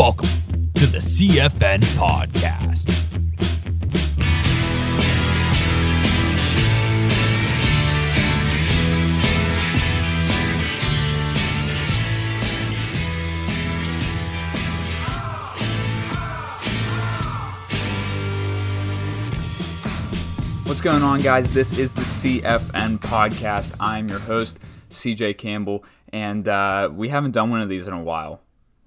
Welcome to the CFN Podcast. What's going on, guys? This is the CFN podcast. I'm your host, CJ Campbell, and uh, we haven't done one of these in a while.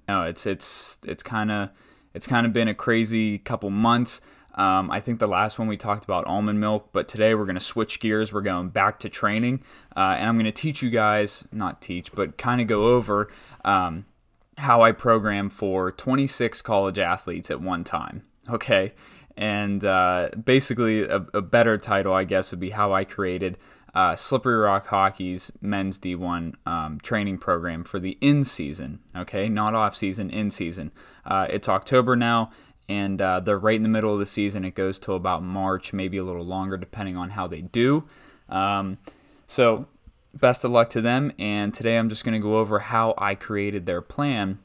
No, it's it's it's kind of it's kind of been a crazy couple months. Um, I think the last one we talked about almond milk, but today we're going to switch gears. We're going back to training, uh, and I'm going to teach you guys, not teach, but kind of go over um, how I program for 26 college athletes at one time. Okay, and uh, basically a, a, better title, I guess, would be how I created uh, Slippery Rock Hockey's men's D1 um, training program for the in season. Okay, not off season, in season. Uh, it's October now, and uh, they're right in the middle of the season. It goes till about March, maybe a little longer, depending on how they do. Um, so, best of luck to them. And today I'm just going to go over how I created their plan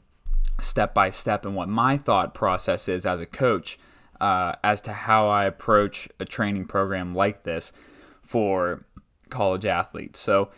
step by step and what my thought process is as a coach uh, as to how I approach a training program like this for college athletes. So,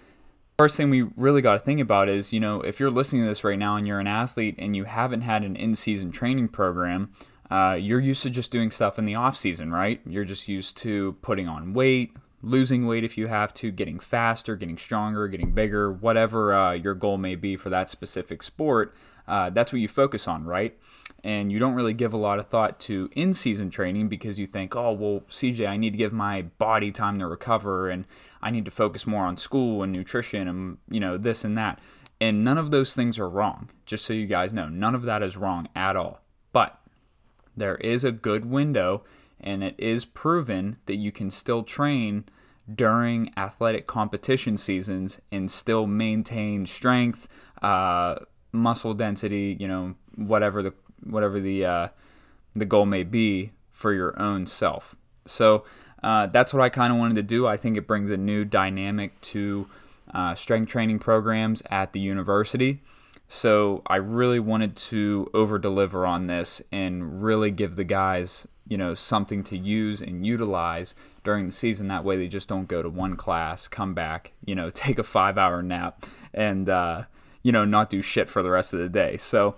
first thing we really got to think about is, you know, if you're listening to this right now and you're an athlete and you haven't had an in-season training program, uh, you're used to just doing stuff in the off season, right? You're just used to putting on weight, losing weight if you have to, getting faster, getting stronger, getting bigger, whatever uh, your goal may be for that specific sport. Uh, that's what you focus on, right? and you don't really give a lot of thought to in season training because you think, oh, well, CJ, I need to give my body time to recover and I need to focus more on school and nutrition and, you know, this and that. And none of those things are wrong, just so you guys know. None of that is wrong at all. But there is a good window and it is proven that you can still train during athletic competition seasons and still maintain strength, uh, muscle density, you know, whatever the whatever the uh, the goal may be for your own self. So uh, that's what I kind of wanted to do. I think it brings a new dynamic to uh, strength training programs at the university. So I really wanted to over deliver on this and really give the guys, you know, something to use and utilize during the season. That way they just don't go to one class, come back, you know, take a five hour nap and, uh, you know, not do shit for the rest of the day. So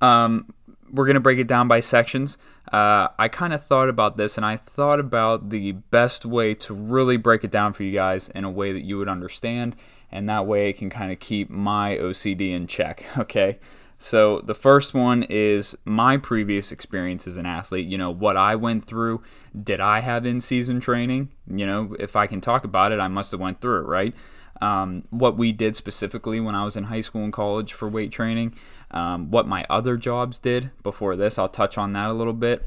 um, we're going to break it down by sections. Uh, I kind of thought about this and I thought about the best way to really break it down for you guys in a way that you would understand, and that way it can kind of keep my OCD in check. Okay. So the first one is my previous experience as an athlete. You know, what I went through. Did I have in-season training? You know, if I can talk about it, I must have went through it, right? Um, what we did specifically when I was in high school and college for weight training um, what my other jobs did before this. I'll touch on that a little bit.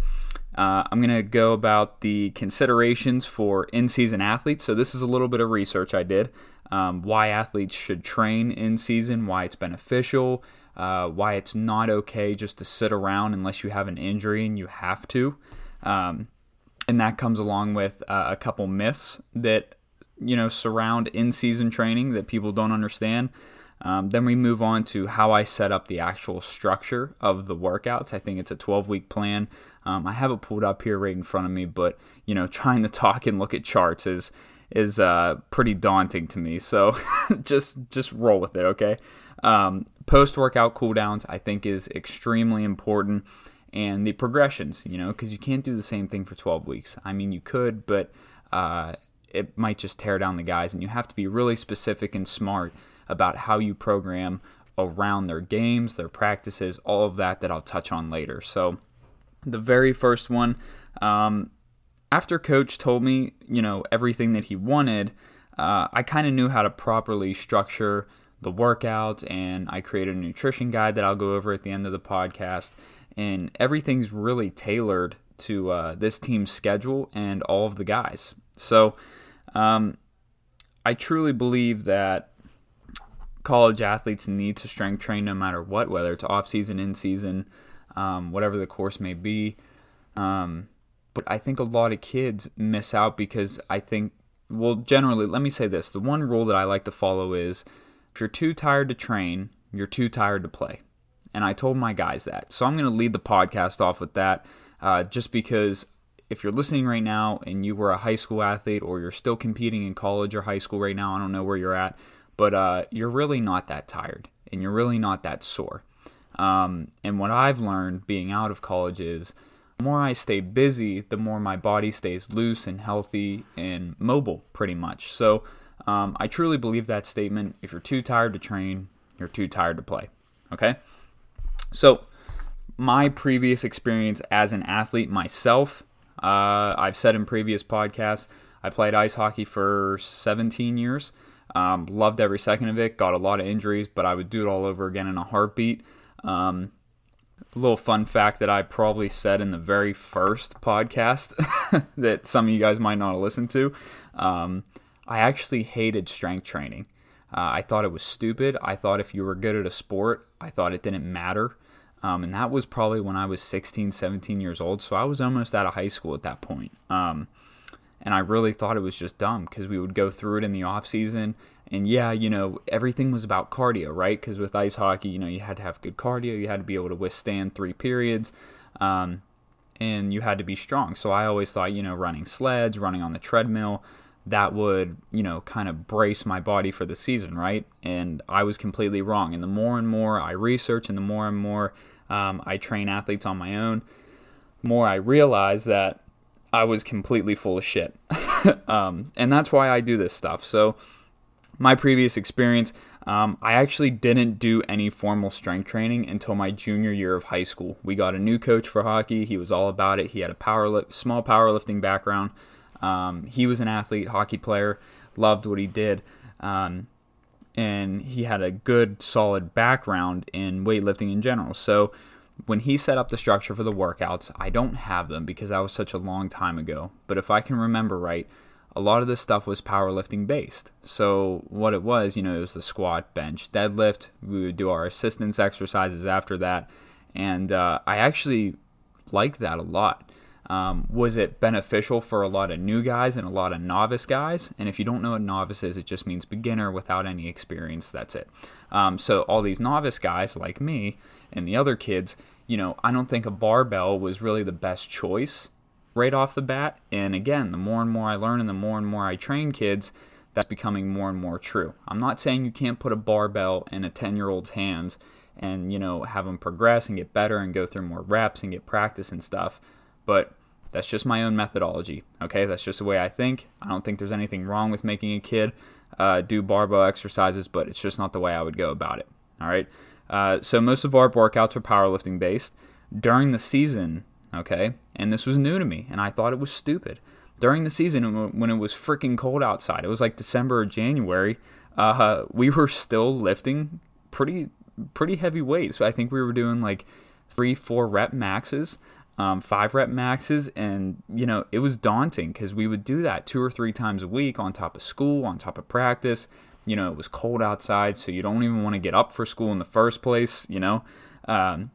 Uh, I'm going to go about the considerations for in season athletes. So, this is a little bit of research I did. Um, why athletes should train in season, why it's beneficial, uh, why it's not okay just to sit around unless you have an injury and you have to. Um, and that comes along with uh, a couple myths that you know surround in season training that people don't understand. Um, then we move on to how I set up the actual structure of the workouts. I think it's a 12 week plan. Um, I have it pulled up here right in front of me, but you know, trying to talk and look at charts is is uh, pretty daunting to me. So just just roll with it, okay? Um, Post workout cooldowns I think is extremely important, and the progressions, you know, because you can't do the same thing for 12 weeks. I mean, you could, but uh, it might just tear down the guys, and you have to be really specific and smart about how you program around their games, their practices, all of that that I'll touch on later. So, the very first one, um, after coach told me, you know, everything that he wanted, uh, I kind of knew how to properly structure the workouts and I created a nutrition guide that I'll go over at the end of the podcast. And everything's really tailored to uh, this team's schedule and all of the guys. So, um, I truly believe that college athletes need to strength train no matter what, whether it's off season, in season, um, whatever the course may be. Um, but I think a lot of kids miss out because I think, well, generally, let me say this: the one rule that I like to follow is if you're too tired to train, you're too tired to play. And I told my guys that. So I'm going to lead the podcast off with that uh, just because if you're listening right now and you were a high school athlete or you're still competing in college or high school right now, I don't know where you're at, but uh, you're really not that tired and you're really not that sore. Um, and what I've learned being out of college is the more I stay busy, the more my body stays loose and healthy and mobile, pretty much. So um, I truly believe that statement. If you're too tired to train, you're too tired to play. Okay? So, my previous experience as an athlete myself, uh, I've said in previous podcasts, I played ice hockey for 17 years. Um, loved every second of it. Got a lot of injuries, but I would do it all over again in a heartbeat. Um, a little fun fact that I probably said in the very first podcast that some of you guys might not have listened to. Um, I actually hated strength training. Uh, I thought it was stupid. I thought if you were good at a sport, I thought it didn't matter. Um, and that was probably when I was 16, 17 years old. So I was almost out of high school at that point. Um, and I really thought it was just dumb because we would go through it in the off season. And yeah, you know, everything was about cardio, right? Because with ice hockey, you know, you had to have good cardio, you had to be able to withstand three periods, um, and you had to be strong. So I always thought, you know, running sleds, running on the treadmill, that would, you know, kind of brace my body for the season, right? And I was completely wrong. And the more and more I research and the more and more um, I train athletes on my own, more I realize that I was completely full of shit. um, and that's why I do this stuff. So, my previous experience, um, I actually didn't do any formal strength training until my junior year of high school. We got a new coach for hockey. He was all about it. He had a power li- small powerlifting background. Um, he was an athlete, hockey player, loved what he did. Um, and he had a good, solid background in weightlifting in general. So when he set up the structure for the workouts, I don't have them because that was such a long time ago. But if I can remember right, a lot of this stuff was powerlifting based. So what it was, you know, it was the squat, bench, deadlift. We would do our assistance exercises after that, and uh, I actually liked that a lot. Um, was it beneficial for a lot of new guys and a lot of novice guys? And if you don't know what novice is, it just means beginner without any experience. That's it. Um, so all these novice guys like me and the other kids, you know, I don't think a barbell was really the best choice right off the bat. And again, the more and more I learn and the more and more I train kids, that's becoming more and more true. I'm not saying you can't put a barbell in a 10 year old's hands and, you know, have them progress and get better and go through more reps and get practice and stuff but that's just my own methodology. Okay, that's just the way I think. I don't think there's anything wrong with making a kid uh, do barbell exercises, but it's just not the way I would go about it. All right. Uh, so most of our workouts are powerlifting based during the season. Okay, and this was new to me, and I thought it was stupid. During the season, when it was freaking cold outside, it was like December or January. Uh, we were still lifting pretty pretty heavy weights. I think we were doing like three, four rep maxes um, five rep maxes, and you know it was daunting because we would do that two or three times a week on top of school, on top of practice. You know it was cold outside, so you don't even want to get up for school in the first place. You know, um,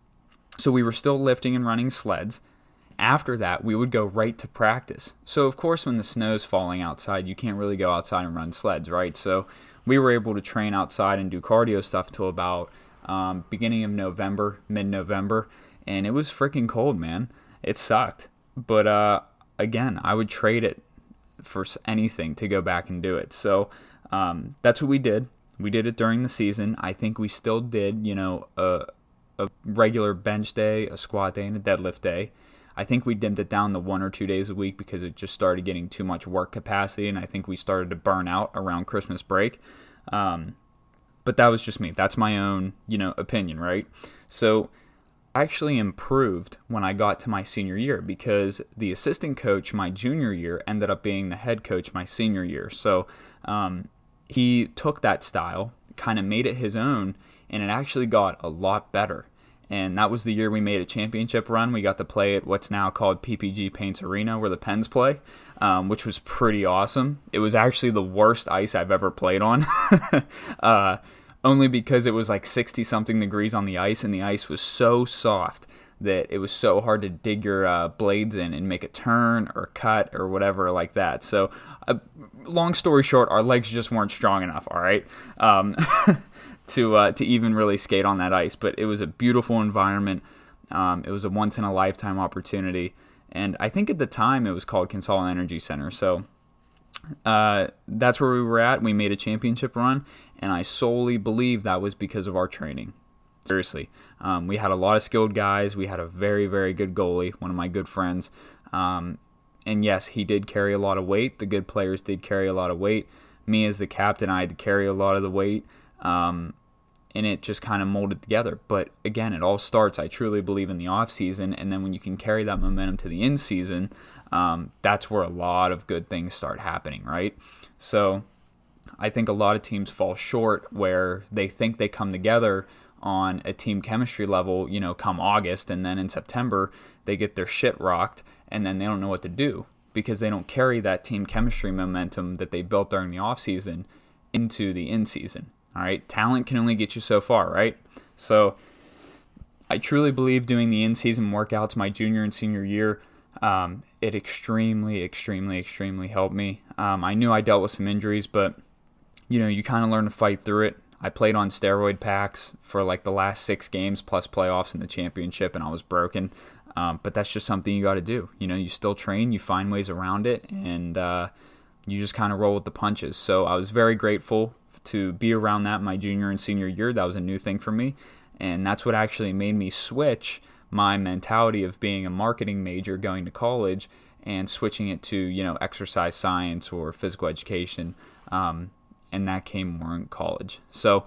so we were still lifting and running sleds. After that, we would go right to practice. So of course, when the snow's falling outside, you can't really go outside and run sleds, right? So we were able to train outside and do cardio stuff till about um, beginning of November, mid-November and it was freaking cold, man. It sucked. But uh, again, I would trade it for anything to go back and do it. So um, that's what we did. We did it during the season. I think we still did, you know, a, a regular bench day, a squat day, and a deadlift day. I think we dimmed it down to one or two days a week because it just started getting too much work capacity, and I think we started to burn out around Christmas break. Um, but that was just me. That's my own, you know, opinion, right? So I actually improved when I got to my senior year because the assistant coach my junior year ended up being the head coach my senior year. So um, he took that style, kind of made it his own, and it actually got a lot better. And that was the year we made a championship run. We got to play at what's now called PPG Paints Arena, where the Pens play, um, which was pretty awesome. It was actually the worst ice I've ever played on. uh, only because it was like 60 something degrees on the ice and the ice was so soft that it was so hard to dig your uh, blades in and make a turn or cut or whatever like that. So, uh, long story short, our legs just weren't strong enough. All right. Um, to uh, to even really skate on that ice. But it was a beautiful environment. Um, it was a once in a lifetime opportunity, and I think at the time it was called Consol Energy Center. So uh, that's where we were at. We made a championship run, and I solely believe that was because of our training. Seriously, um, we had a lot of skilled guys. We had a very, very good goalie, one of my good friends. Um, and yes, he did carry a lot of weight. The good players did carry a lot of weight. Me as the captain, I had to carry a lot of the weight. Um, and it just kind of molded together. But again, it all starts, I truly believe, in the off season, and then when you can carry that momentum to the in season, um, that's where a lot of good things start happening, right? So I think a lot of teams fall short where they think they come together on a team chemistry level, you know, come August, and then in September they get their shit rocked, and then they don't know what to do because they don't carry that team chemistry momentum that they built during the offseason into the in season. All right, talent can only get you so far, right? So I truly believe doing the in season workouts my junior and senior year um, it extremely, extremely, extremely helped me. Um, I knew I dealt with some injuries, but you know, you kind of learn to fight through it. I played on steroid packs for like the last six games plus playoffs in the championship, and I was broken. Um, but that's just something you got to do. You know, you still train, you find ways around it, and uh, you just kind of roll with the punches. So I was very grateful to be around that my junior and senior year. That was a new thing for me, and that's what actually made me switch my mentality of being a marketing major going to college and switching it to you know exercise science or physical education um, and that came more in college. So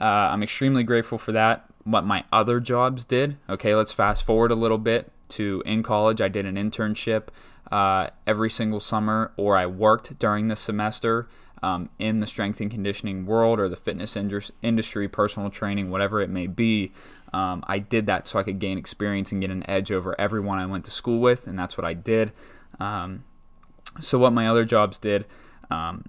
uh, i'm extremely grateful for that what my other jobs did. Okay let's fast forward a little bit to in college. I did an internship uh, every single summer or i worked during the semester um, in the strength and conditioning world or the fitness industry personal training whatever it may be. Um, I did that so I could gain experience and get an edge over everyone I went to school with, and that's what I did. Um, so, what my other jobs did, um,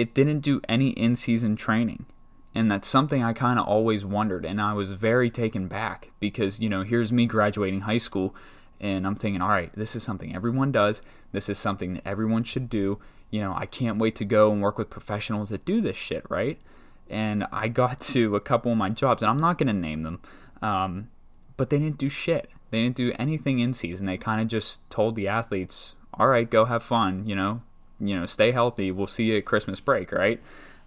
it didn't do any in season training. And that's something I kind of always wondered. And I was very taken back because, you know, here's me graduating high school, and I'm thinking, all right, this is something everyone does. This is something that everyone should do. You know, I can't wait to go and work with professionals that do this shit, right? And I got to a couple of my jobs, and I'm not going to name them, um, but they didn't do shit. They didn't do anything in season. They kind of just told the athletes, "All right, go have fun. You know, you know, stay healthy. We'll see you at Christmas break, right?"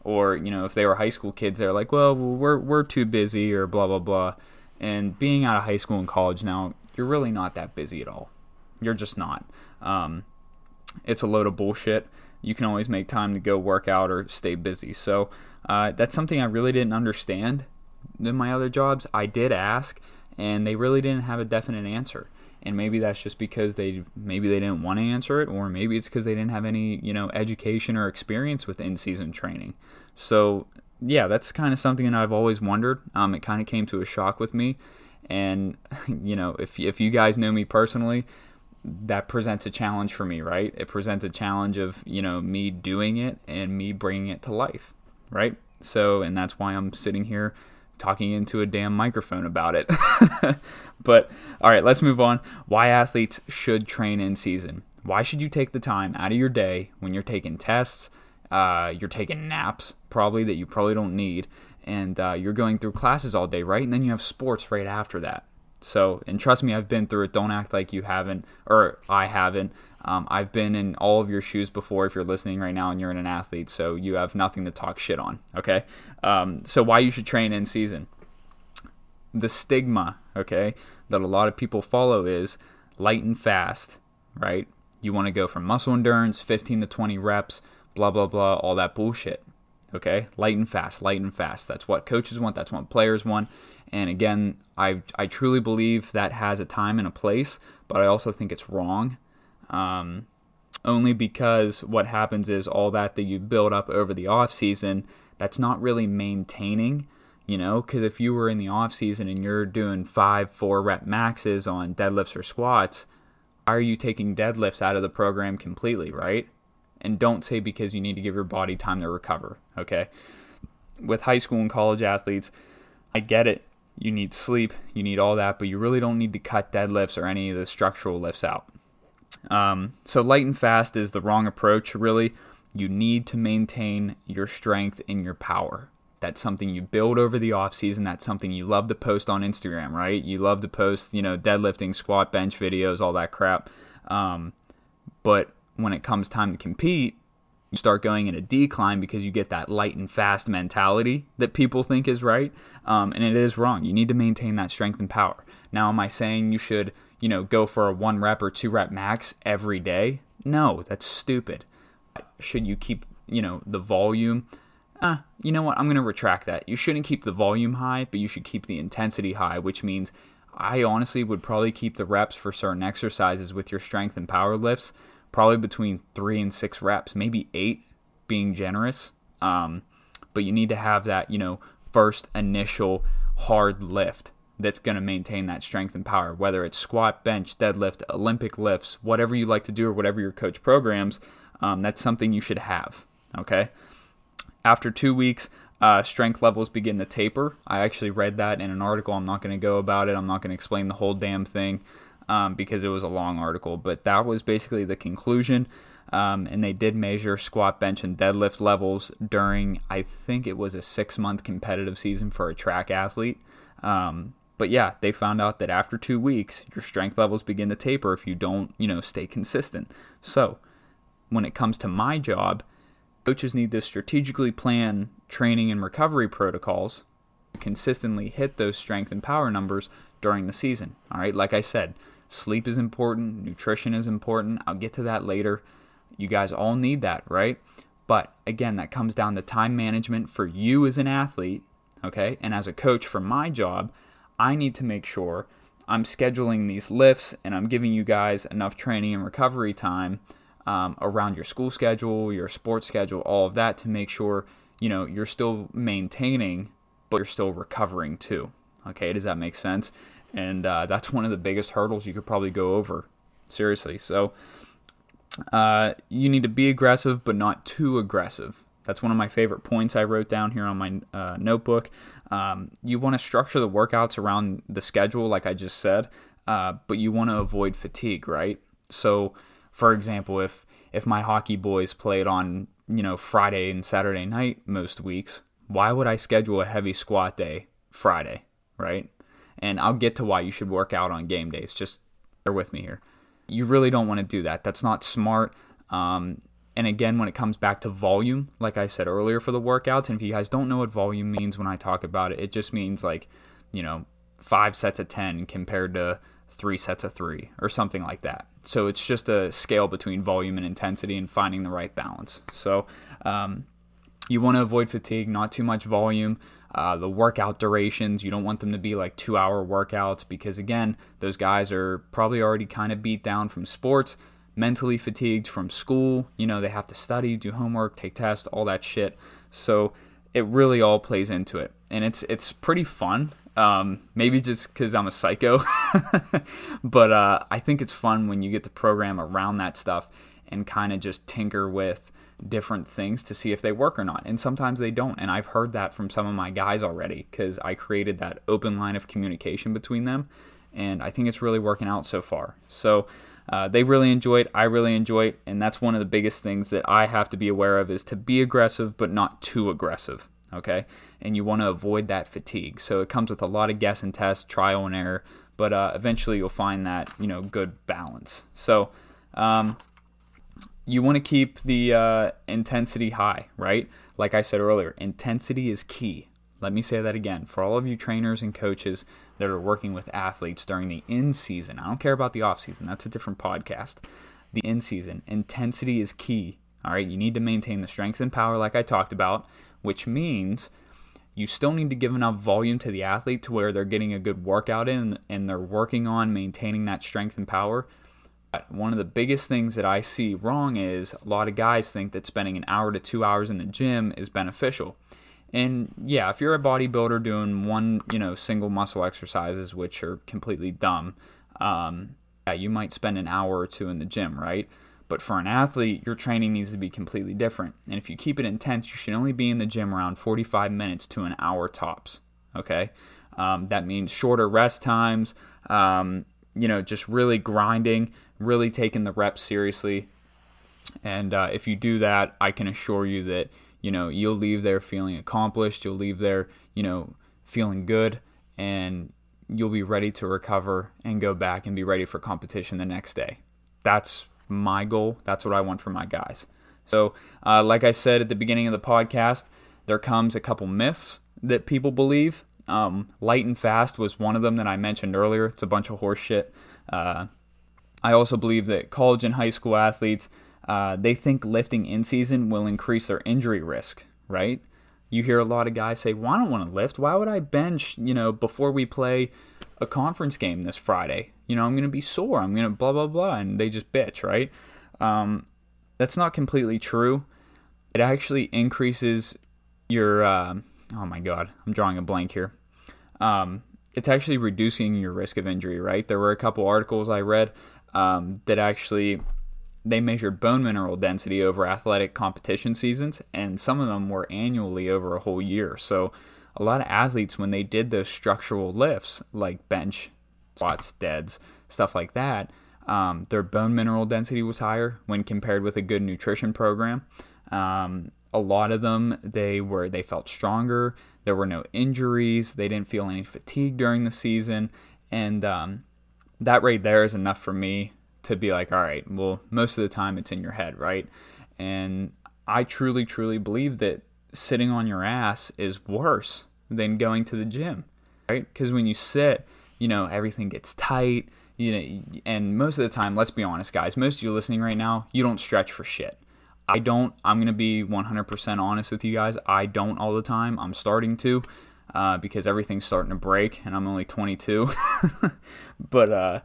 Or you know, if they were high school kids, they're like, "Well, we're we're too busy," or blah blah blah. And being out of high school and college now, you're really not that busy at all. You're just not. Um, it's a load of bullshit. You can always make time to go work out or stay busy. So uh, that's something I really didn't understand in my other jobs, I did ask, and they really didn't have a definite answer. And maybe that's just because they maybe they didn't want to answer it, or maybe it's because they didn't have any you know education or experience with in-season training. So yeah, that's kind of something that I've always wondered. Um, it kind of came to a shock with me, and you know if if you guys know me personally, that presents a challenge for me, right? It presents a challenge of you know me doing it and me bringing it to life, right? So, and that's why I'm sitting here talking into a damn microphone about it. but all right, let's move on. Why athletes should train in season. Why should you take the time out of your day when you're taking tests, uh, you're taking naps, probably that you probably don't need, and uh, you're going through classes all day, right? And then you have sports right after that. So, and trust me, I've been through it. Don't act like you haven't, or I haven't. Um, I've been in all of your shoes before if you're listening right now and you're an athlete, so you have nothing to talk shit on, okay? Um, so, why you should train in season? The stigma, okay, that a lot of people follow is light and fast, right? You want to go from muscle endurance, 15 to 20 reps, blah, blah, blah, all that bullshit, okay? Light and fast, light and fast. That's what coaches want, that's what players want. And again, I, I truly believe that has a time and a place, but I also think it's wrong um, only because what happens is all that that you build up over the off season, that's not really maintaining. You know, because if you were in the off season and you're doing five, four rep maxes on deadlifts or squats, why are you taking deadlifts out of the program completely, right? And don't say because you need to give your body time to recover, okay? With high school and college athletes, I get it. You need sleep, you need all that, but you really don't need to cut deadlifts or any of the structural lifts out. Um, so light and fast is the wrong approach, really. You need to maintain your strength and your power. That's something you build over the off season. That's something you love to post on Instagram, right? You love to post, you know, deadlifting, squat, bench videos, all that crap. Um, but when it comes time to compete, you start going in a decline because you get that light and fast mentality that people think is right. Um, and it is wrong. You need to maintain that strength and power. Now, am I saying you should, you know, go for a one rep or two rep max every day? No, that's stupid. Should you keep, you know, the volume? Uh, you know what? I'm going to retract that. You shouldn't keep the volume high, but you should keep the intensity high, which means I honestly would probably keep the reps for certain exercises with your strength and power lifts probably between three and six reps, maybe eight being generous. Um, but you need to have that, you know, first initial hard lift that's going to maintain that strength and power, whether it's squat, bench, deadlift, Olympic lifts, whatever you like to do or whatever your coach programs, um, that's something you should have. Okay. After two weeks, uh, strength levels begin to taper. I actually read that in an article. I'm not going to go about it. I'm not going to explain the whole damn thing um, because it was a long article, but that was basically the conclusion. Um, and they did measure squat, bench, and deadlift levels during, I think it was a six month competitive season for a track athlete. Um, but yeah, they found out that after two weeks, your strength levels begin to taper if you don't, you know, stay consistent. So, when it comes to my job, coaches need to strategically plan training and recovery protocols to consistently hit those strength and power numbers during the season. All right, like I said, sleep is important, nutrition is important. I'll get to that later. You guys all need that, right? But again, that comes down to time management for you as an athlete, okay? And as a coach for my job, I need to make sure I'm scheduling these lifts and I'm giving you guys enough training and recovery time um, around your school schedule, your sports schedule, all of that to make sure you know you're still maintaining, but you're still recovering too. Okay, does that make sense? And uh, that's one of the biggest hurdles you could probably go over. Seriously. So uh, you need to be aggressive, but not too aggressive. That's one of my favorite points I wrote down here on my uh, notebook. Um, you want to structure the workouts around the schedule, like I just said, uh, but you want to avoid fatigue, right? So, for example, if if my hockey boys played on you know Friday and Saturday night most weeks, why would I schedule a heavy squat day Friday, right? And I'll get to why you should work out on game days. Just bear with me here. You really don't want to do that. That's not smart. Um, and again, when it comes back to volume, like I said earlier for the workouts, and if you guys don't know what volume means when I talk about it, it just means like, you know, five sets of 10 compared to three sets of three or something like that. So it's just a scale between volume and intensity and finding the right balance. So um, you want to avoid fatigue, not too much volume. Uh, the workout durations, you don't want them to be like two hour workouts because, again, those guys are probably already kind of beat down from sports, mentally fatigued from school. You know, they have to study, do homework, take tests, all that shit. So it really all plays into it. And it's, it's pretty fun. Um, maybe just because I'm a psycho, but uh, I think it's fun when you get to program around that stuff and kind of just tinker with different things to see if they work or not. And sometimes they don't. And I've heard that from some of my guys already because I created that open line of communication between them. And I think it's really working out so far. So uh, they really enjoy it. I really enjoy it. And that's one of the biggest things that I have to be aware of is to be aggressive, but not too aggressive. Okay. And you want to avoid that fatigue. So it comes with a lot of guess and test, trial and error. But uh, eventually you'll find that, you know, good balance. So, um, you want to keep the uh, intensity high, right? Like I said earlier, intensity is key. Let me say that again. For all of you trainers and coaches that are working with athletes during the in season, I don't care about the off season, that's a different podcast. The in season, intensity is key. All right, you need to maintain the strength and power, like I talked about, which means you still need to give enough volume to the athlete to where they're getting a good workout in and they're working on maintaining that strength and power But one of the biggest things that I see wrong is a lot of guys think that spending an hour to two hours in the gym is beneficial. And yeah, if you're a bodybuilder doing one, you know, single muscle exercises, which are completely dumb, um, yeah, you might spend an hour or two in the gym, right? But for an athlete, your training needs to be completely different. And if you keep it intense, you should only be in the gym around 45 minutes to an hour tops. Okay, um, that means shorter rest times. Um, you know, just really grinding, really taking the reps seriously. And uh, if you do that, I can assure you that you know, you'll leave there feeling accomplished, you'll leave there, you know, feeling good, and you'll be ready to recover and go back and be ready for competition the next day. That's my goal. That's what I want for my guys. So, uh, like I said at the beginning of the podcast, there comes a couple myths that people believe. Um, light and fast was one of them that I mentioned earlier. It's a bunch of horseshit. Uh, I also believe that college and high school athletes uh, they think lifting in season will increase their injury risk. Right? You hear a lot of guys say, "Well, I don't want to lift. Why would I bench? You know, before we play a conference game this Friday. You know, I'm going to be sore. I'm going to blah blah blah," and they just bitch. Right? Um, that's not completely true. It actually increases your. Uh, oh my god, I'm drawing a blank here. Um, it's actually reducing your risk of injury. Right? There were a couple articles I read um, that actually they measured bone mineral density over athletic competition seasons, and some of them were annually over a whole year. So, a lot of athletes, when they did those structural lifts like bench, squats, deads, stuff like that, um, their bone mineral density was higher when compared with a good nutrition program. Um, a lot of them, they were they felt stronger. There were no injuries. They didn't feel any fatigue during the season, and um, that right there is enough for me to be like, all right, well, most of the time it's in your head, right? And I truly, truly believe that sitting on your ass is worse than going to the gym, right? Because when you sit, you know, everything gets tight, you know, and most of the time, let's be honest, guys, most of you listening right now, you don't stretch for shit. I don't, I'm going to be 100% honest with you guys. I don't all the time. I'm starting to. Uh, because everything's starting to break and I'm only 22. but uh,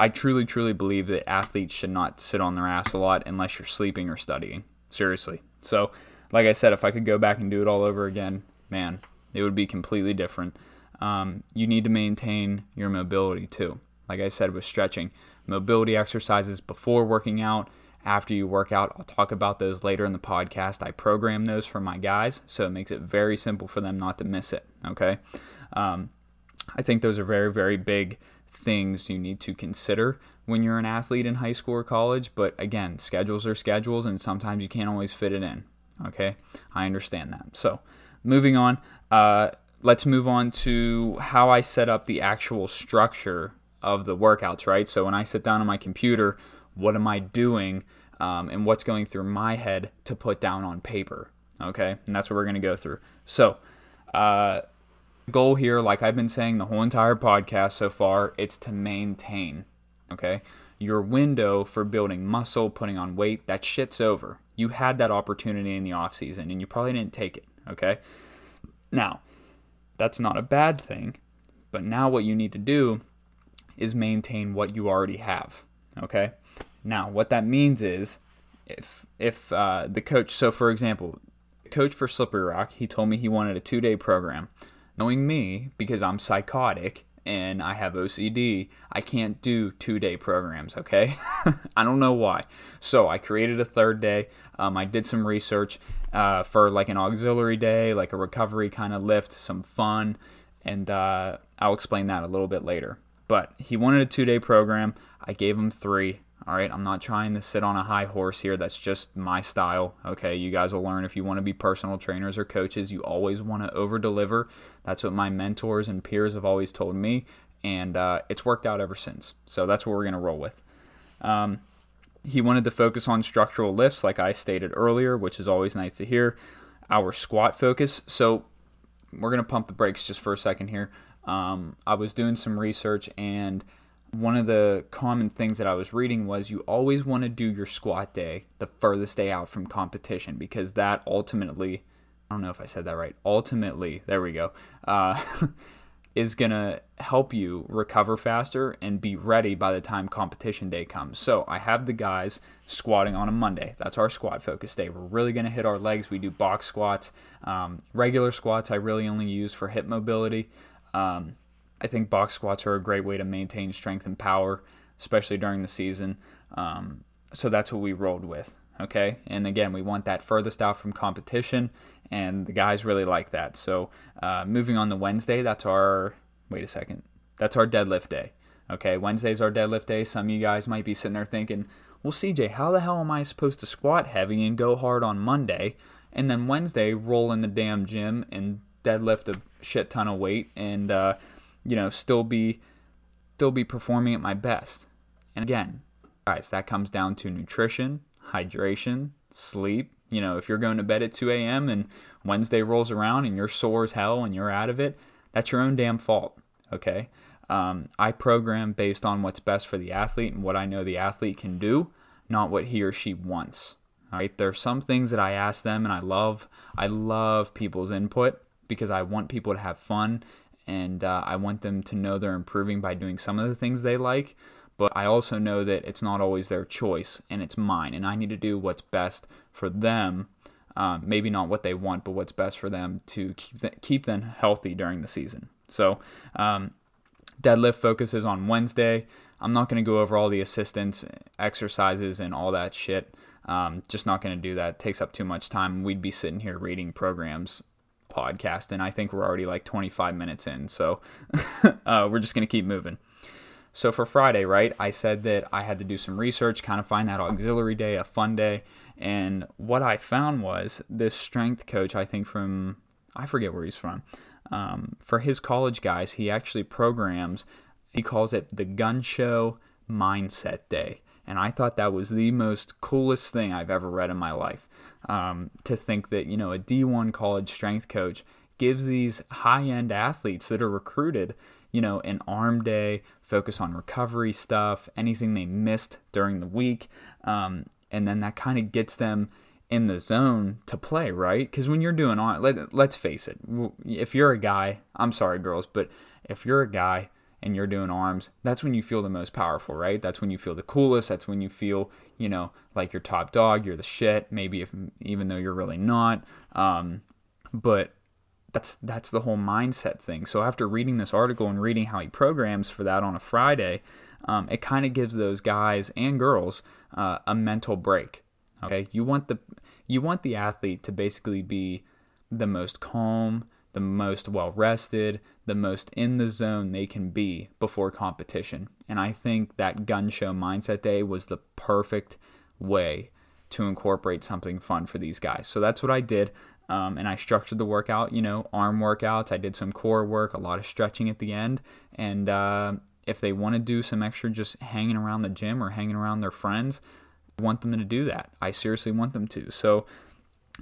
I truly, truly believe that athletes should not sit on their ass a lot unless you're sleeping or studying. Seriously. So, like I said, if I could go back and do it all over again, man, it would be completely different. Um, you need to maintain your mobility too. Like I said, with stretching, mobility exercises before working out, after you work out. I'll talk about those later in the podcast. I program those for my guys, so it makes it very simple for them not to miss it. Okay. Um, I think those are very, very big things you need to consider when you're an athlete in high school or college. But again, schedules are schedules, and sometimes you can't always fit it in. Okay, I understand that. So, moving on, uh, let's move on to how I set up the actual structure of the workouts, right? So, when I sit down on my computer, what am I doing, um, and what's going through my head to put down on paper? Okay, and that's what we're going to go through. So, uh, goal here, like I've been saying the whole entire podcast so far, it's to maintain. Okay? Your window for building muscle, putting on weight, that shit's over. You had that opportunity in the off season and you probably didn't take it. Okay? Now, that's not a bad thing, but now what you need to do is maintain what you already have. Okay? Now, what that means is if if uh, the coach, so for example, coach for Slippery Rock, he told me he wanted a two day program. Knowing me, because I'm psychotic and I have OCD, I can't do two day programs, okay? I don't know why. So I created a third day. Um, I did some research uh, for like an auxiliary day, like a recovery kind of lift, some fun, and uh, I'll explain that a little bit later. But he wanted a two day program. I gave him three. All right, I'm not trying to sit on a high horse here. That's just my style. Okay, you guys will learn if you want to be personal trainers or coaches, you always want to over deliver. That's what my mentors and peers have always told me, and uh, it's worked out ever since. So that's what we're going to roll with. Um, he wanted to focus on structural lifts, like I stated earlier, which is always nice to hear. Our squat focus. So we're going to pump the brakes just for a second here. Um, I was doing some research and one of the common things that I was reading was you always want to do your squat day the furthest day out from competition because that ultimately, I don't know if I said that right, ultimately, there we go, uh, is going to help you recover faster and be ready by the time competition day comes. So I have the guys squatting on a Monday. That's our squat focus day. We're really going to hit our legs. We do box squats. Um, regular squats I really only use for hip mobility. Um, I think box squats are a great way to maintain strength and power, especially during the season. Um, so that's what we rolled with. Okay. And again, we want that furthest out from competition, and the guys really like that. So uh, moving on to Wednesday, that's our, wait a second, that's our deadlift day. Okay. Wednesday's our deadlift day. Some of you guys might be sitting there thinking, well, CJ, how the hell am I supposed to squat heavy and go hard on Monday? and then Wednesday roll in the damn gym and deadlift a shit ton of weight and uh, you know still be still be performing at my best. And again, guys, that comes down to nutrition, hydration, sleep. You know, if you're going to bed at 2 a.m. and Wednesday rolls around and you're sore as hell and you're out of it, that's your own damn fault. Okay. Um, I program based on what's best for the athlete and what I know the athlete can do, not what he or she wants. All right. There are some things that I ask them and I love, I love people's input because I want people to have fun and uh, I want them to know they're improving by doing some of the things they like. But I also know that it's not always their choice and it's mine, and I need to do what's best for them. Um, maybe not what they want, but what's best for them to keep, th- keep them healthy during the season. So, um, deadlift focuses on Wednesday. I'm not going to go over all the assistance exercises and all that shit. Um, just not going to do that. It takes up too much time. We'd be sitting here reading programs podcast, and I think we're already like 25 minutes in. So uh, we're just going to keep moving. So for Friday, right, I said that I had to do some research, kind of find that auxiliary day, a fun day. And what I found was this strength coach, I think from, I forget where he's from, um, for his college guys, he actually programs, he calls it the Gun Show Mindset Day. And I thought that was the most coolest thing I've ever read in my life. Um, to think that, you know, a D1 college strength coach gives these high end athletes that are recruited, you know, an arm day, focus on recovery stuff, anything they missed during the week. Um, and then that kind of gets them in the zone to play, right? Because when you're doing on, let, let's face it, if you're a guy, I'm sorry, girls, but if you're a guy and you're doing arms, that's when you feel the most powerful, right? That's when you feel the coolest. That's when you feel, you know, like you're top dog, you're the shit. Maybe if even though you're really not. Um, but that's that's the whole mindset thing. So after reading this article and reading how he programs for that on a Friday, um, it kind of gives those guys and girls uh, a mental break. Okay, you want the you want the athlete to basically be the most calm, the most well rested, the most in the zone they can be before competition. And I think that gun show mindset day was the perfect way to incorporate something fun for these guys. So that's what I did. Um, and I structured the workout, you know, arm workouts. I did some core work, a lot of stretching at the end. And uh, if they want to do some extra just hanging around the gym or hanging around their friends, I want them to do that. I seriously want them to. So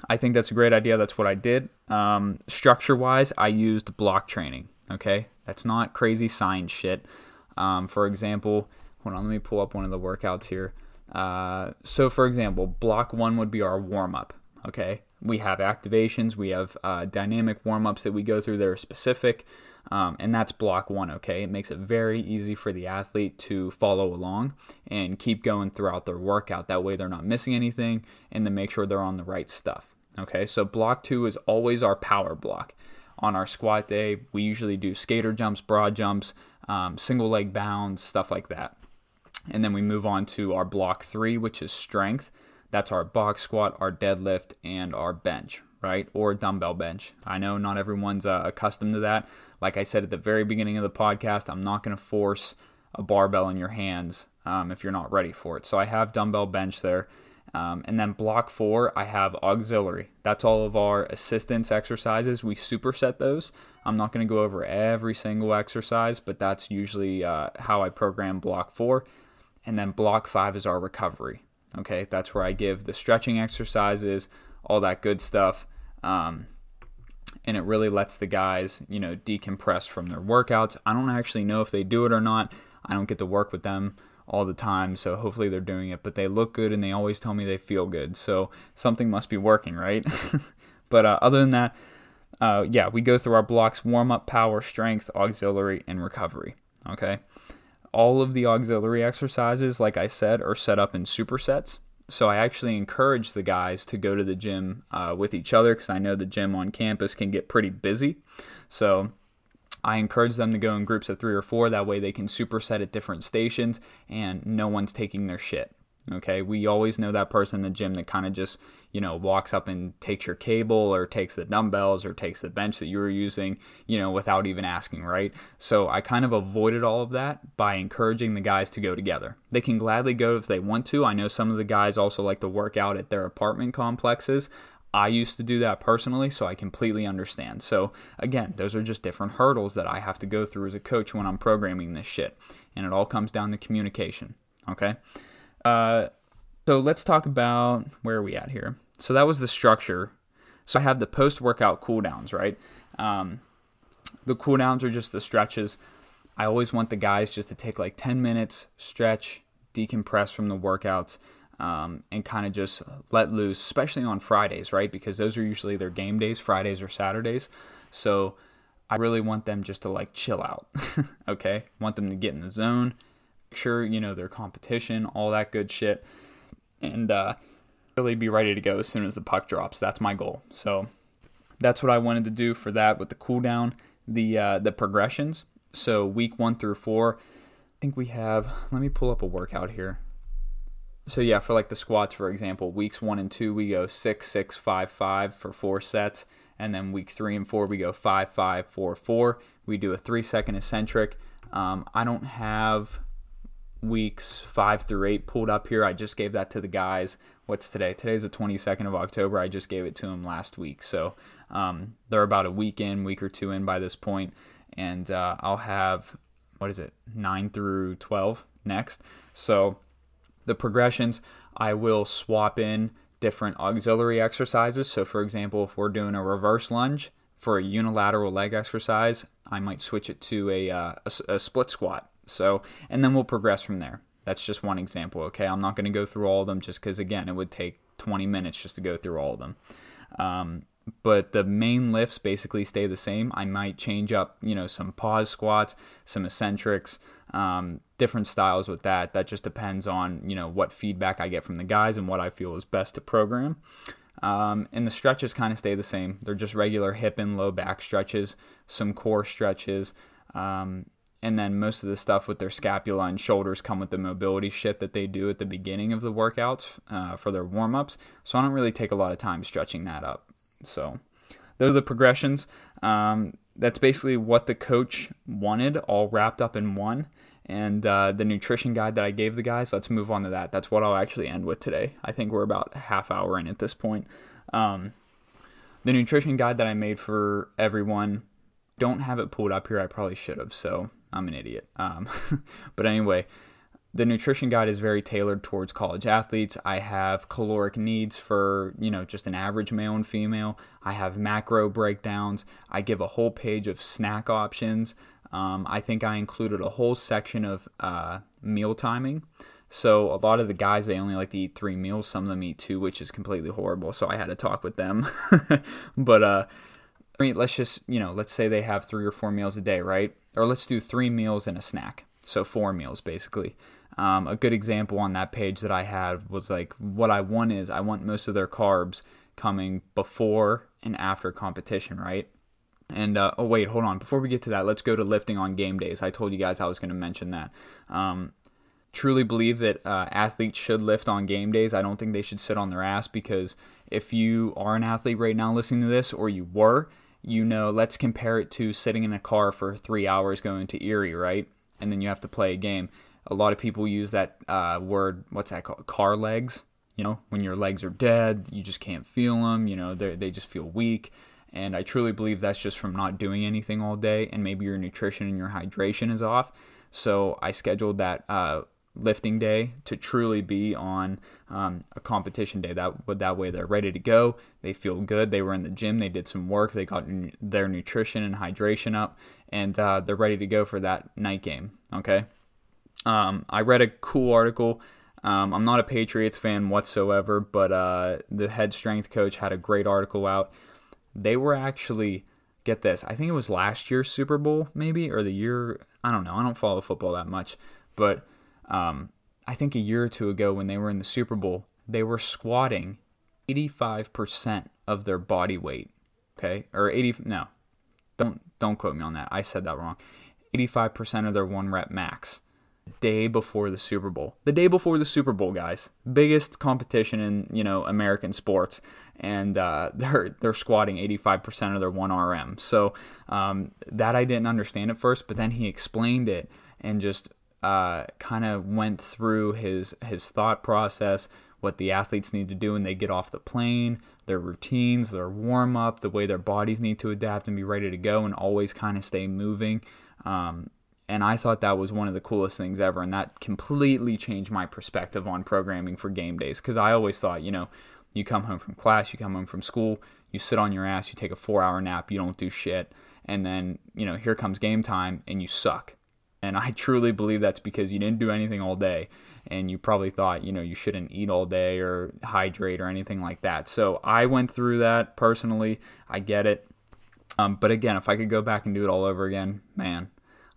I think that's a great idea. That's what I did. Um, structure wise, I used block training. Okay, that's not crazy science shit. Um, for example, hold on, let me pull up one of the workouts here. Uh, so, for example, block one would be our warm up. Okay, we have activations, we have uh, dynamic warm ups that we go through that are specific, um, and that's block one. Okay, it makes it very easy for the athlete to follow along and keep going throughout their workout. That way, they're not missing anything and to make sure they're on the right stuff. Okay, so block two is always our power block. On our squat day, we usually do skater jumps, broad jumps, um, single leg bounds, stuff like that. And then we move on to our block three, which is strength. That's our box squat, our deadlift, and our bench, right? Or dumbbell bench. I know not everyone's uh, accustomed to that. Like I said at the very beginning of the podcast, I'm not going to force a barbell in your hands um, if you're not ready for it. So I have dumbbell bench there. Um, and then block four, I have auxiliary. That's all of our assistance exercises. We superset those. I'm not going to go over every single exercise, but that's usually uh, how I program block four. And then block five is our recovery. Okay, that's where I give the stretching exercises, all that good stuff. Um, and it really lets the guys, you know, decompress from their workouts. I don't actually know if they do it or not. I don't get to work with them all the time, so hopefully they're doing it. But they look good and they always tell me they feel good, so something must be working, right? but uh, other than that, uh, yeah, we go through our blocks: warm up, power, strength, auxiliary, and recovery. Okay all of the auxiliary exercises, like I said, are set up in supersets. So I actually encourage the guys to go to the gym uh, with each other because I know the gym on campus can get pretty busy. So I encourage them to go in groups of three or four. That way they can superset at different stations and no one's taking their shit. Okay, we always know that person in the gym that kind of just, you know, walks up and takes your cable or takes the dumbbells or takes the bench that you were using, you know, without even asking, right? So I kind of avoided all of that by encouraging the guys to go together. They can gladly go if they want to. I know some of the guys also like to work out at their apartment complexes. I used to do that personally, so I completely understand. So, again, those are just different hurdles that I have to go through as a coach when I'm programming this shit. And it all comes down to communication. Okay? Uh, so, let's talk about where are we at here? So, that was the structure. So, I have the post workout cooldowns, right? Um, the cooldowns are just the stretches. I always want the guys just to take like 10 minutes, stretch, decompress from the workouts um, and kind of just let loose, especially on Fridays, right? Because those are usually their game days, Fridays or Saturdays. So I really want them just to like chill out, okay? Want them to get in the zone, make sure, you know, their competition, all that good shit, and uh, really be ready to go as soon as the puck drops. That's my goal. So that's what I wanted to do for that with the cooldown, the uh, the progressions. So week one through four, I think we have. Let me pull up a workout here so yeah, for like the squats, for example, weeks one and two we go six, six, five, five for four sets, and then week three and four we go five, five, four, four. We do a three second eccentric. Um, I don't have weeks five through eight pulled up here. I just gave that to the guys. What's today? Today's the 22nd of October. I just gave it to them last week, so um, they're about a week in, week or two in by this point, and uh, I'll have what is it, nine through 12 next. So the progressions, I will swap in different auxiliary exercises. So, for example, if we're doing a reverse lunge for a unilateral leg exercise, I might switch it to a, uh, a, a, split squat. So, and then we'll progress from there. That's just one example, okay? I'm not going to go through all of them just because, again, it would take 20 minutes just to go through all of them. Um, but the main lifts basically stay the same. I might change up, you know, some pause squats, some eccentrics, um, different styles with that. That just depends on, you know, what feedback I get from the guys and what I feel is best to program. Um, and the stretches kind of stay the same. They're just regular hip and low back stretches, some core stretches, um, and then most of the stuff with their scapula and shoulders come with the mobility shit that they do at the beginning of the workouts uh, for their warm ups. So I don't really take a lot of time stretching that up. So those are the progressions. Um, that's basically what the coach wanted, all wrapped up in one. And uh, the nutrition guide that I gave the guys, let's move on to that. That's what I'll actually end with today. I think we're about a half hour in at this point. Um, the nutrition guide that I made for everyone, don't have it pulled up here. I probably should have, so I'm an idiot. Um, but anyway, the nutrition guide is very tailored towards college athletes. I have caloric needs for, you know, just an average male and female. I have macro breakdowns. I give a whole page of snack options. Um, I think I included a whole section of uh, meal timing. So a lot of the guys they only like to eat three meals. Some of them eat two, which is completely horrible. So I had to talk with them. but uh, let's just you know, let's say they have three or four meals a day, right? Or let's do three meals and a snack. So four meals basically. Um, a good example on that page that I had was like what I want is I want most of their carbs coming before and after competition, right? And uh, oh wait, hold on. Before we get to that, let's go to lifting on game days. I told you guys I was going to mention that. Um, truly believe that uh, athletes should lift on game days. I don't think they should sit on their ass because if you are an athlete right now listening to this, or you were, you know, let's compare it to sitting in a car for three hours going to Erie, right? And then you have to play a game a lot of people use that uh, word, what's that called? Car legs. You know, when your legs are dead, you just can't feel them. You know, they just feel weak. And I truly believe that's just from not doing anything all day, and maybe your nutrition and your hydration is off. So I scheduled that uh, lifting day to truly be on um, a competition day. That that way they're ready to go. They feel good. They were in the gym. They did some work. They got their nutrition and hydration up, and uh, they're ready to go for that night game. Okay. Um, I read a cool article. Um, I'm not a Patriots fan whatsoever, but uh, the head strength coach had a great article out. They were actually, get this, I think it was last year's Super Bowl, maybe, or the year, I don't know. I don't follow football that much, but um, I think a year or two ago when they were in the Super Bowl, they were squatting 85% of their body weight. Okay, or 80, no, don't don't quote me on that. I said that wrong. 85% of their one rep max day before the Super Bowl. The day before the Super Bowl, guys. Biggest competition in, you know, American sports. And uh, they're they're squatting 85% of their 1RM. So um, that I didn't understand at first, but then he explained it and just uh, kind of went through his his thought process, what the athletes need to do when they get off the plane, their routines, their warm up, the way their bodies need to adapt and be ready to go, and always kind of stay moving. Um, and I thought that was one of the coolest things ever, and that completely changed my perspective on programming for game days. Because I always thought, you know, you come home from class, you come home from school, you sit on your ass, you take a four hour nap, you don't do shit, and then, you know, here comes game time and you suck. And I truly believe that's because you didn't do anything all day and you probably thought, you know, you shouldn't eat all day or hydrate or anything like that. So I went through that personally. I get it. Um, but again, if I could go back and do it all over again, man,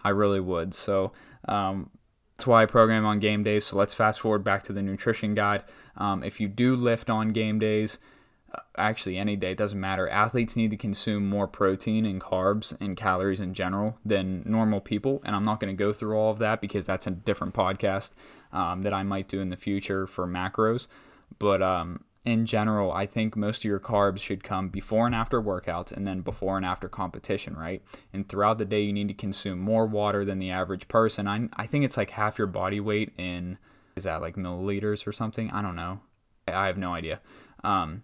I really would. So um, that's why I program on game days. So let's fast forward back to the nutrition guide. Um, if you do lift on game days, actually any day, it doesn't matter. Athletes need to consume more protein and carbs and calories in general than normal people. And I'm not going to go through all of that because that's a different podcast um, that I might do in the future for macros. But um, in general, I think most of your carbs should come before and after workouts and then before and after competition, right? And throughout the day, you need to consume more water than the average person. I, I think it's like half your body weight in, is that like milliliters or something? I don't know. I have no idea. Um,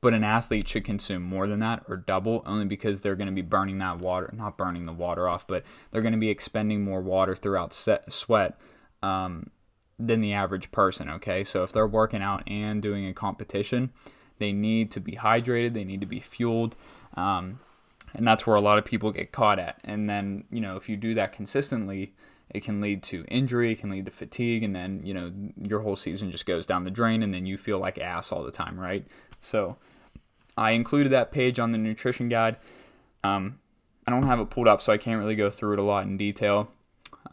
but an athlete should consume more than that or double only because they're going to be burning that water, not burning the water off, but they're going to be expending more water throughout set, sweat. Um, than the average person, okay? So if they're working out and doing a competition, they need to be hydrated, they need to be fueled. Um, and that's where a lot of people get caught at. And then, you know, if you do that consistently, it can lead to injury, it can lead to fatigue, and then, you know, your whole season just goes down the drain and then you feel like ass all the time, right? So I included that page on the nutrition guide. Um, I don't have it pulled up, so I can't really go through it a lot in detail.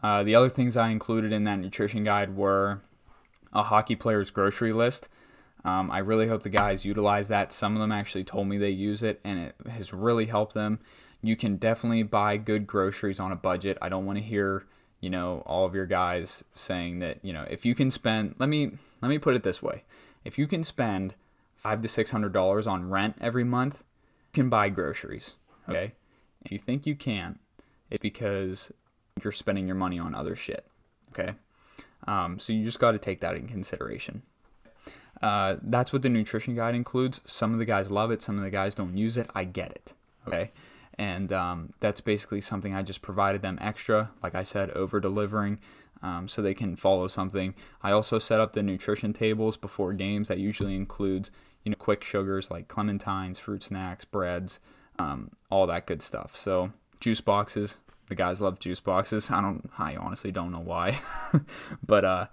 Uh, the other things I included in that nutrition guide were a hockey player's grocery list. Um, I really hope the guys utilize that. Some of them actually told me they use it, and it has really helped them. You can definitely buy good groceries on a budget. I don't want to hear, you know, all of your guys saying that, you know, if you can spend. Let me let me put it this way: if you can spend five to six hundred dollars on rent every month, you can buy groceries. Okay, if you think you can, it's because you're spending your money on other shit. Okay. Um, so you just got to take that in consideration. Uh, that's what the nutrition guide includes. Some of the guys love it, some of the guys don't use it. I get it. Okay. And um, that's basically something I just provided them extra, like I said, over delivering um, so they can follow something. I also set up the nutrition tables before games that usually includes you know quick sugars like clementines, fruit snacks, breads, um, all that good stuff. So juice boxes, the guys love juice boxes. I don't. I honestly don't know why, but uh,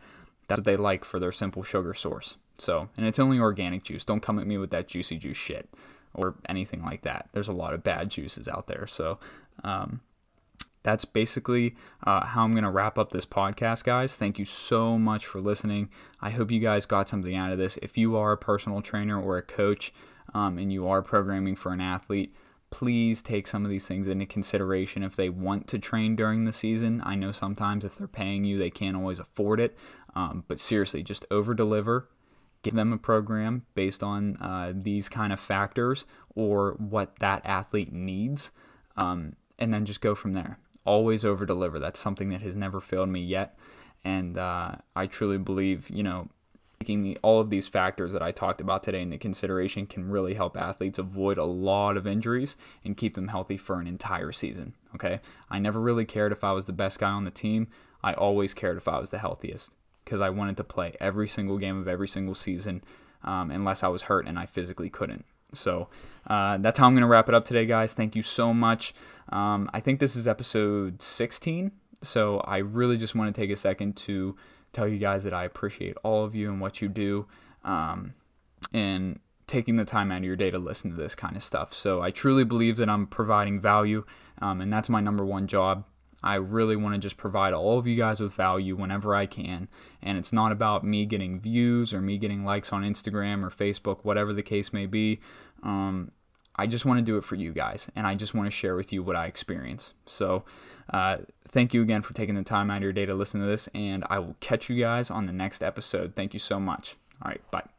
that's what they like for their simple sugar source. So, and it's only organic juice. Don't come at me with that juicy juice shit or anything like that. There's a lot of bad juices out there. So, um, that's basically uh, how I'm going to wrap up this podcast, guys. Thank you so much for listening. I hope you guys got something out of this. If you are a personal trainer or a coach um, and you are programming for an athlete, please take some of these things into consideration if they want to train during the season. I know sometimes if they're paying you, they can't always afford it. Um, but seriously, just over deliver. Give them a program based on uh, these kind of factors or what that athlete needs, um, and then just go from there. Always over deliver. That's something that has never failed me yet. And uh, I truly believe, you know, taking the, all of these factors that I talked about today into consideration can really help athletes avoid a lot of injuries and keep them healthy for an entire season. Okay, I never really cared if I was the best guy on the team. I always cared if I was the healthiest because I wanted to play every single game of every single season um, unless I was hurt and I physically couldn't. So uh, that's how I'm going to wrap it up today, guys. Thank you so much. Um, I think this is episode 16. So I really just want to take a second to tell you guys that I appreciate all of you and what you do, um, and taking the time out of your day to listen to this kind of stuff. So I truly believe that I'm providing value, um, and that's my number one job. I really want to just provide all of you guys with value whenever I can. And it's not about me getting views or me getting likes on Instagram or Facebook, whatever the case may be. Um, I just want to do it for you guys, and I just want to share with you what I experience. So, uh, thank you again for taking the time out of your day to listen to this, and I will catch you guys on the next episode. Thank you so much. All right, bye.